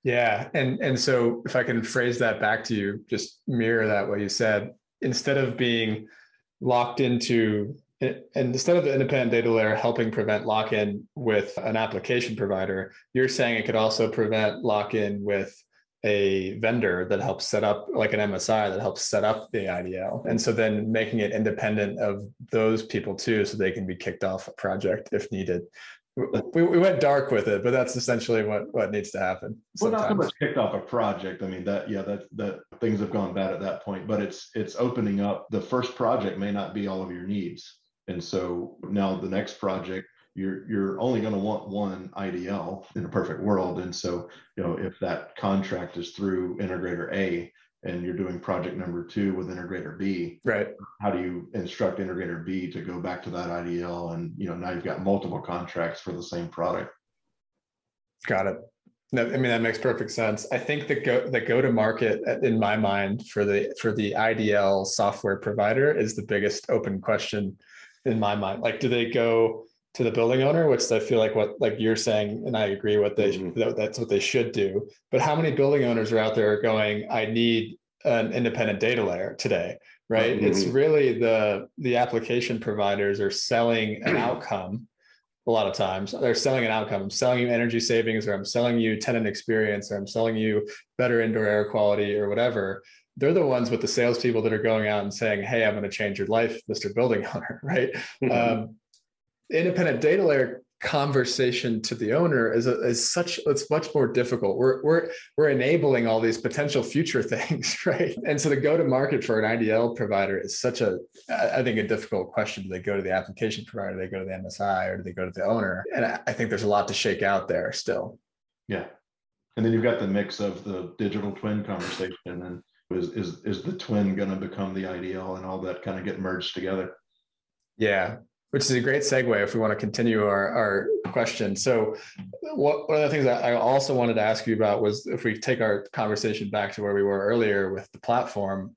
S1: Yeah, and and so if I can phrase that back to you, just mirror that what you said. Instead of being locked into and instead of the independent data layer helping prevent lock-in with an application provider, you're saying it could also prevent lock-in with a vendor that helps set up like an MSI that helps set up the IDL. And so then making it independent of those people too, so they can be kicked off a project if needed. We, we went dark with it, but that's essentially what, what needs to happen.
S2: Well, not so much kicked off a project. I mean, that, yeah, that, that things have gone bad at that point, but it's, it's opening up. The first project may not be all of your needs. And so now the next project you're you're only going to want one IDL in a perfect world. And so, you know, if that contract is through integrator A and you're doing project number two with integrator B,
S1: right?
S2: How do you instruct integrator B to go back to that IDL? And you know, now you've got multiple contracts for the same product.
S1: Got it. No, I mean that makes perfect sense. I think the go the go to market uh, in my mind for the for the IDL software provider is the biggest open question in my mind. Like, do they go to the building owner, which I feel like what like you're saying, and I agree what they mm-hmm. that, that's what they should do. But how many building owners are out there going, I need an independent data layer today, right? Mm-hmm. It's really the the application providers are selling an outcome a lot of times. They're selling an outcome. I'm selling you energy savings, or I'm selling you tenant experience, or I'm selling you better indoor air quality, or whatever. They're the ones with the salespeople that are going out and saying, "Hey, I'm going to change your life, Mr. Building Owner." Right? Mm-hmm. Um, independent data layer conversation to the owner is, a, is such it's much more difficult. We're we're we're enabling all these potential future things right? And so the go to market for an idl provider is such a i think a difficult question. Do they go to the application provider? Do they go to the msi or do they go to the owner? And i think there's a lot to shake out there still.
S2: Yeah. And then you've got the mix of the digital twin conversation and is is, is the twin going to become the idl and all that kind of get merged together?
S1: Yeah which is a great segue if we want to continue our, our question. So, what, one of the things that I also wanted to ask you about was if we take our conversation back to where we were earlier with the platform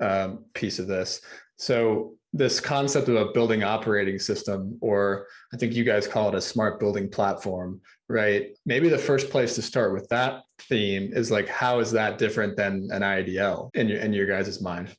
S1: um, piece of this. So, this concept of a building operating system, or I think you guys call it a smart building platform, right? Maybe the first place to start with that theme is like, how is that different than an IDL in your in your guys' mind?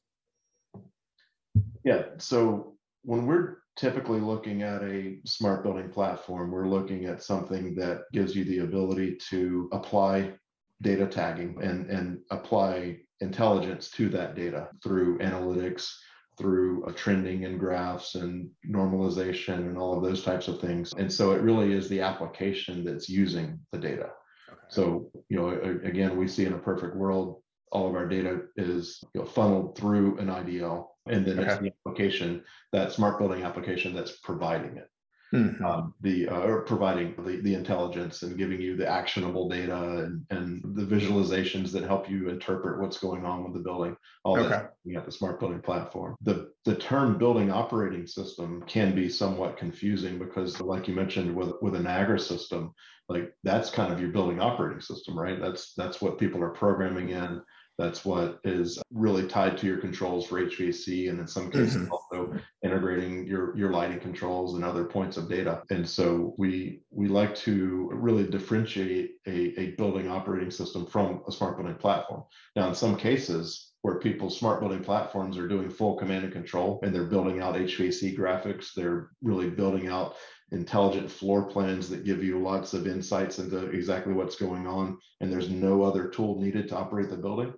S2: Yeah. So when we're typically looking at a smart building platform, we're looking at something that gives you the ability to apply data tagging and, and apply intelligence to that data through analytics, through uh, trending and graphs and normalization and all of those types of things. And so it really is the application that's using the data. Okay. So, you know, again, we see in a perfect world, all of our data is you know, funneled through an IDL and then okay. the application, that smart building application that's providing it. Mm-hmm. Um, the uh, or providing the, the intelligence and giving you the actionable data and, and the visualizations that help you interpret what's going on with the building. All okay. that you got the smart building platform. The the term building operating system can be somewhat confusing because, like you mentioned, with with an Niagara system, like that's kind of your building operating system, right? That's that's what people are programming in that's what is really tied to your controls for HVAC, and in some cases mm-hmm. also integrating your your lighting controls and other points of data. And so we we like to really differentiate a, a building operating system from a smart building platform. Now, in some cases, where people's smart building platforms are doing full command and control and they're building out HVAC graphics, they're really building out intelligent floor plans that give you lots of insights into exactly what's going on, and there's no other tool needed to operate the building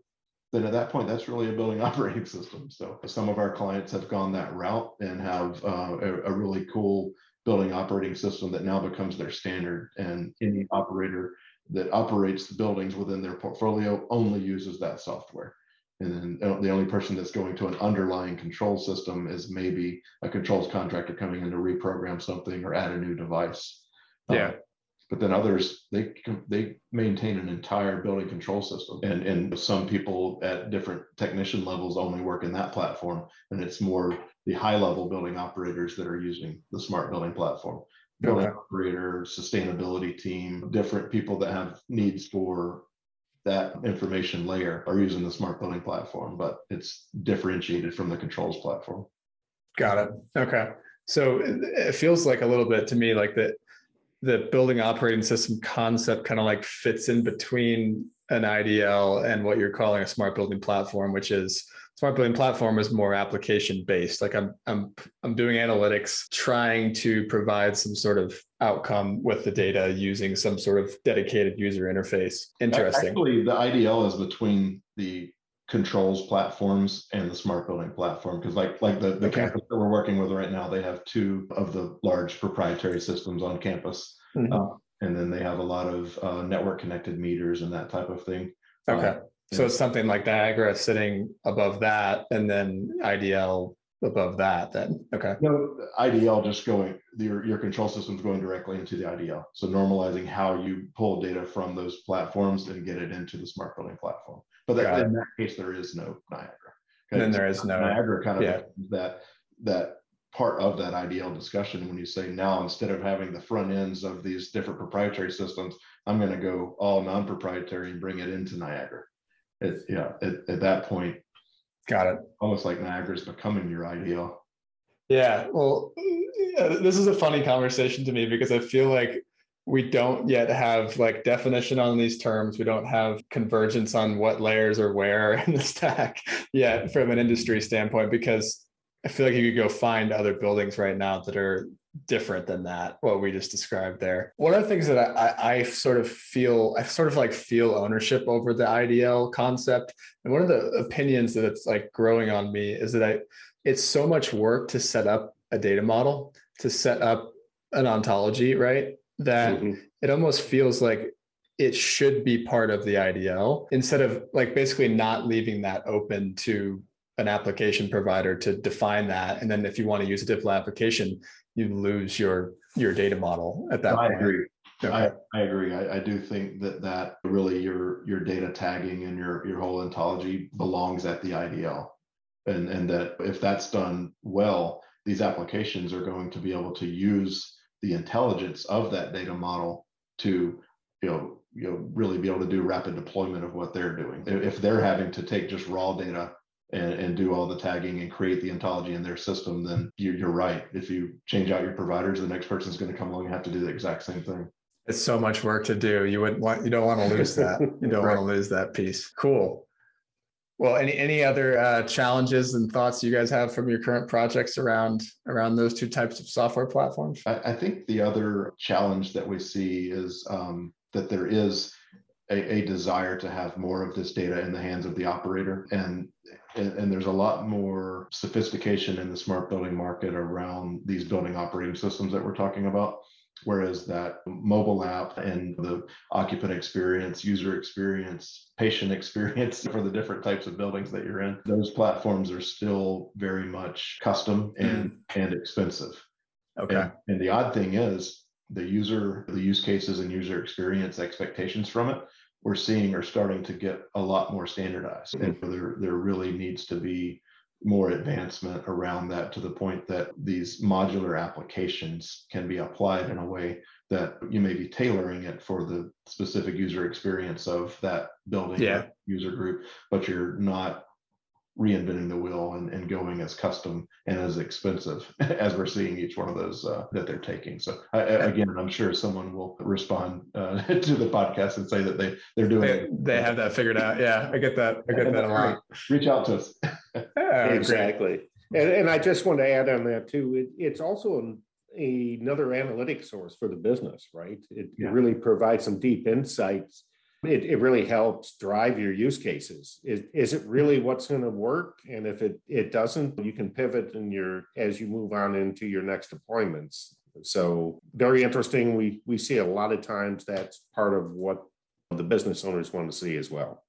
S2: then at that point, that's really a building operating system. So some of our clients have gone that route and have uh, a, a, really cool building operating system that now becomes their standard. And any operator that operates the buildings within their portfolio only uses that software. And then uh, the only person that's going to an underlying control system is maybe a controls contractor coming in to reprogram something or add a new device.
S1: Yeah. Um,
S2: but then others they they maintain an entire building control system. And and some people at different technician levels only work in that platform and it's more the high level building operators that are using the smart building platform. Building okay. operator sustainability team different people that have needs for that information layer are using the smart building platform but it's differentiated from the controls platform.
S1: Got it. Okay. So it feels like a little bit to me like that the building operating system concept kind of like fits in between an IDL and what you're calling a smart building platform, which is smart building platform is more application based. Like I'm I'm I'm doing analytics, trying to provide some sort of outcome with the data using some sort of dedicated user interface. Interesting.
S2: Actually, the IDL is between the controls platforms and the smart building platform because like like the, the okay. campus that we're working with right now they have two of the large proprietary systems on campus. Mm-hmm. uh, and then they have a lot of uh, network connected meters and that type of thing.
S1: Okay. Uh, so it's something like niagara sitting above that and then idl above that then okay.
S2: No idl just going your your control system's going directly into the idl so normalizing how you pull data from those platforms and get it into the smart building platform but that, in that case, there is no Niagara.
S1: And then there is no
S2: Niagara kind of yeah. that that part of that IDL discussion when you say now instead of having the front ends of these different proprietary systems, I'm going to go all non-proprietary and bring it into Niagara. It, yeah, at, at that point,
S1: got it.
S2: Almost like Niagara is becoming your IDL.
S1: Yeah, well, this is a funny conversation to me because I feel like we don't yet have like definition on these terms. We don't have convergence on what layers are where in the stack yet from an industry standpoint, because I feel like you could go find other buildings right now that are different than that, what we just described there. One of the things that I, I, I sort of feel, I sort of like feel ownership over the IDL concept. And one of the opinions that it's like growing on me is that I, it's so much work to set up a data model, to set up an ontology, right? That mm-hmm. it almost feels like it should be part of the IDL instead of like basically not leaving that open to an application provider to define that. And then if you want to use a different application, you lose your your data model at that
S2: I
S1: point.
S2: Agree. Okay. I, I agree. I, I do think that that really your your data tagging and your your whole ontology belongs at the IDL, and and that if that's done well, these applications are going to be able to use the intelligence of that data model to you know you know really be able to do rapid deployment of what they're doing. If they're having to take just raw data and, and do all the tagging and create the ontology in their system then you're, you're right. If you change out your providers the next person's going to come along and have to do the exact same thing.
S1: It's so much work to do. You wouldn't want you don't want to lose that. You don't right. want to lose that piece. Cool well, any any other uh, challenges and thoughts you guys have from your current projects around around those two types of software platforms?
S2: I, I think the other challenge that we see is um, that there is a, a, desire to have more of this data in the hands of the operator, and, and and there's a lot more sophistication in the smart building market around these building operating systems that we're talking about. Whereas that mobile app and the occupant experience, user experience, patient experience for the different types of buildings that you're in, those platforms are still very much custom and, mm-hmm. and expensive.
S1: Okay.
S2: And, and the odd thing is the user, the use cases and user experience expectations from it, we're seeing are starting to get a lot more standardized. And there, there really needs to be more advancement around that to the point that these modular applications can be applied in a way that you may be tailoring it for the specific user experience of that building
S1: yeah.
S2: user group, but you're not reinventing the wheel and, and going as custom and as expensive as we're seeing each one of those uh, that they're taking. So I, again, I'm sure someone will respond uh, to the podcast and say that they they're doing
S1: they, they have that figured out. Yeah, I get that. I get that a lot.
S2: Reach out to us.
S3: yeah, exactly. And, and I just want to add on that too. It, it's also an, another analytic source for the business, right? It, yeah. it really provides some deep insights it, it really helps drive your use cases. Is, is it really what's going to work? And if it, it doesn't, you can pivot in your as you move on into your next deployments. So very interesting. We we see a lot of times that's part of what the business owners want to see as well.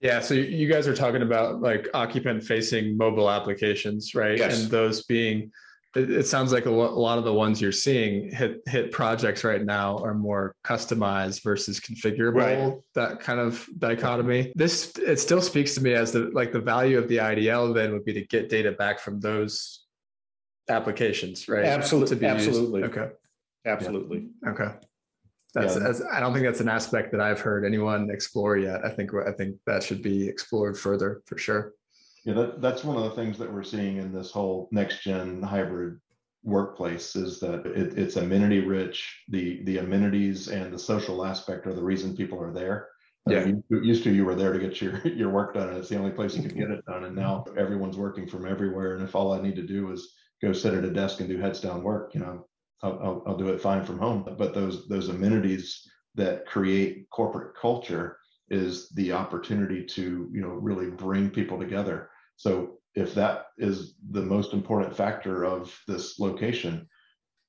S1: Yeah, so you guys are talking about like occupant facing mobile applications, right?
S3: Yes.
S1: And those being it, it sounds like a, lot of the ones you're seeing hit hit projects right now are more customized versus configurable. Right. That kind of dichotomy. This it still speaks to me as the like the value of the IDL then would be to get data back from those applications, right?
S3: Absolutely. Absolutely.
S1: Used. Okay.
S3: Absolutely.
S1: Yeah. Okay. That's, yeah. that's, I don't think that's an aspect that I've heard anyone explore yet. I think I think that should be explored further for sure.
S2: Yeah, that, that's one of the things that we're seeing in this whole next gen hybrid workplace is that it, it's amenity rich. The the amenities and the social aspect are the reason people are there. Yeah. used to you were there to get your your work done, and it's the only place you could get it done. And now mm-hmm. everyone's working from everywhere. And if all I need to do is go sit at a desk and do heads down work, you know, I'll, I'll, I'll do it fine from home. But those those amenities that create corporate culture is the opportunity to you know really bring people together. So if that is the most important factor of this location,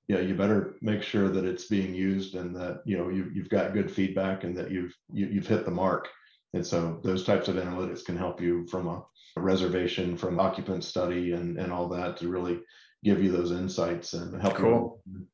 S2: yeah, you better make sure that it's being used and that you know you, you've got good feedback and that you've you, have you have hit the mark. And so those types of analytics can help you from a, a reservation, from occupant study, and and all that to really give you those insights and help
S1: cool. you.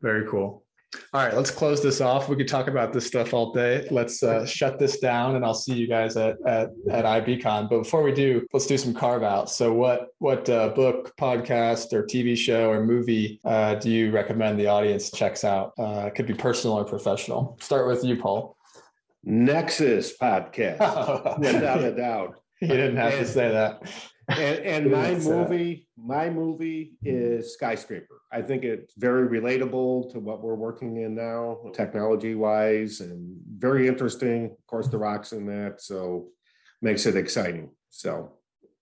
S1: Very cool. All right, let's close this off. We could talk about this stuff all day. Let's uh, shut this down, and I'll see you guys at at, at IBcon. But before we do, let's do some carve outs. So, what what uh, book, podcast, or TV show or movie uh, do you recommend the audience checks out? Uh, it could be personal or professional. Start with you, Paul.
S3: Nexus podcast, without a doubt.
S1: You didn't have and, to say that.
S3: And, and my movie, my movie is Skyscraper. I think it's very relatable to what we're working in now, technology wise, and very interesting. Of course, The Rock's in that, so makes it exciting. So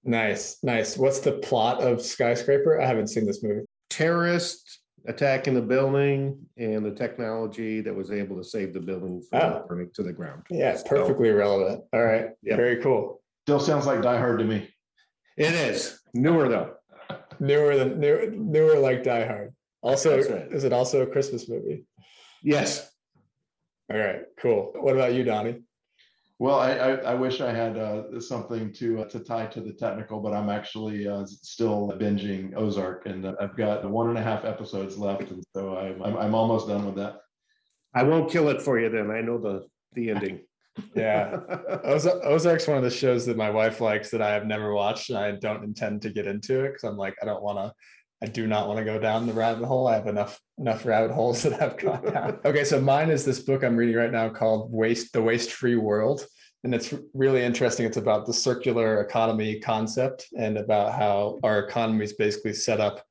S1: nice, nice. What's the plot of Skyscraper? I haven't seen this movie.
S3: Terrorist attacking the building and the technology that was able to save the building from oh. burning to the ground.
S1: Yeah, so, perfectly relevant. All right. Yep. Very cool.
S2: Still sounds like Die Hard to me.
S3: It is newer though.
S1: Newer than newer, newer like Die Hard. Also, right. is it also a Christmas movie?
S3: Yes.
S1: All right, cool. What about you, Donny?
S2: Well, I, I, I wish I had uh, something to uh, to tie to the technical, but I'm actually uh, still binging Ozark, and uh, I've got one and a half episodes left, and so I'm, I'm, I'm almost done with that.
S3: I won't kill it for you then. I know the the ending.
S1: Yeah, Ozark's one of the shows that my wife likes that I have never watched, and I don't intend to get into it because I'm like I don't want to I do not want to go down the rabbit hole. I have enough enough rabbit holes that I've gone down. okay, so mine is this book I'm reading right now called Waste the Waste Free World. And it's really interesting. It's about the circular economy concept and about how our economy is basically set up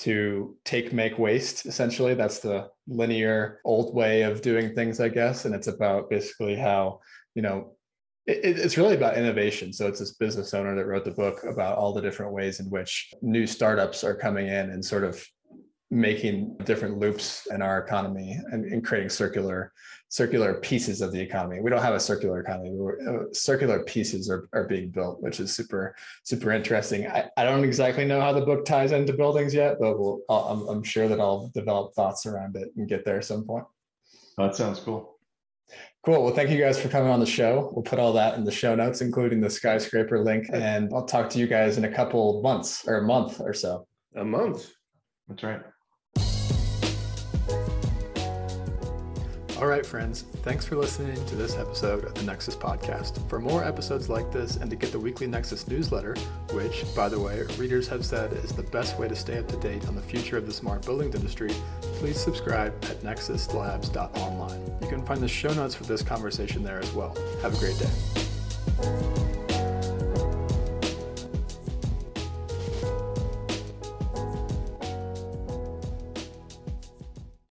S1: to take make waste essentially that's the linear old way of doing things i guess and it's about basically how you know it, it's really about innovation. So it's this business owner that wrote the book about all the different ways in which new startups are coming in and sort of making different loops in our economy and, and creating circular circular pieces of the economy. We don't have a circular economy. Uh, circular pieces are, are being built, which is super, super interesting. I, I don't exactly know how the book ties into buildings yet, but we'll, I'm, I'm sure that I'll develop thoughts around it and get there at some point.
S2: That sounds cool.
S1: Cool. Well, thank you guys for coming on the show. We'll put all that in the show notes, including the skyscraper link. And I'll talk to you guys in a couple months or a month or so.
S3: A month.
S2: That's right.
S1: All right, friends, thanks for listening to this episode of the Nexus Podcast. For more episodes like this and to get the weekly Nexus newsletter, which, by the way, readers have said is the best way to stay up to date on the future of the smart buildings industry, please subscribe at nexuslabs.online. You can find the show notes for this conversation there as well. Have a great day.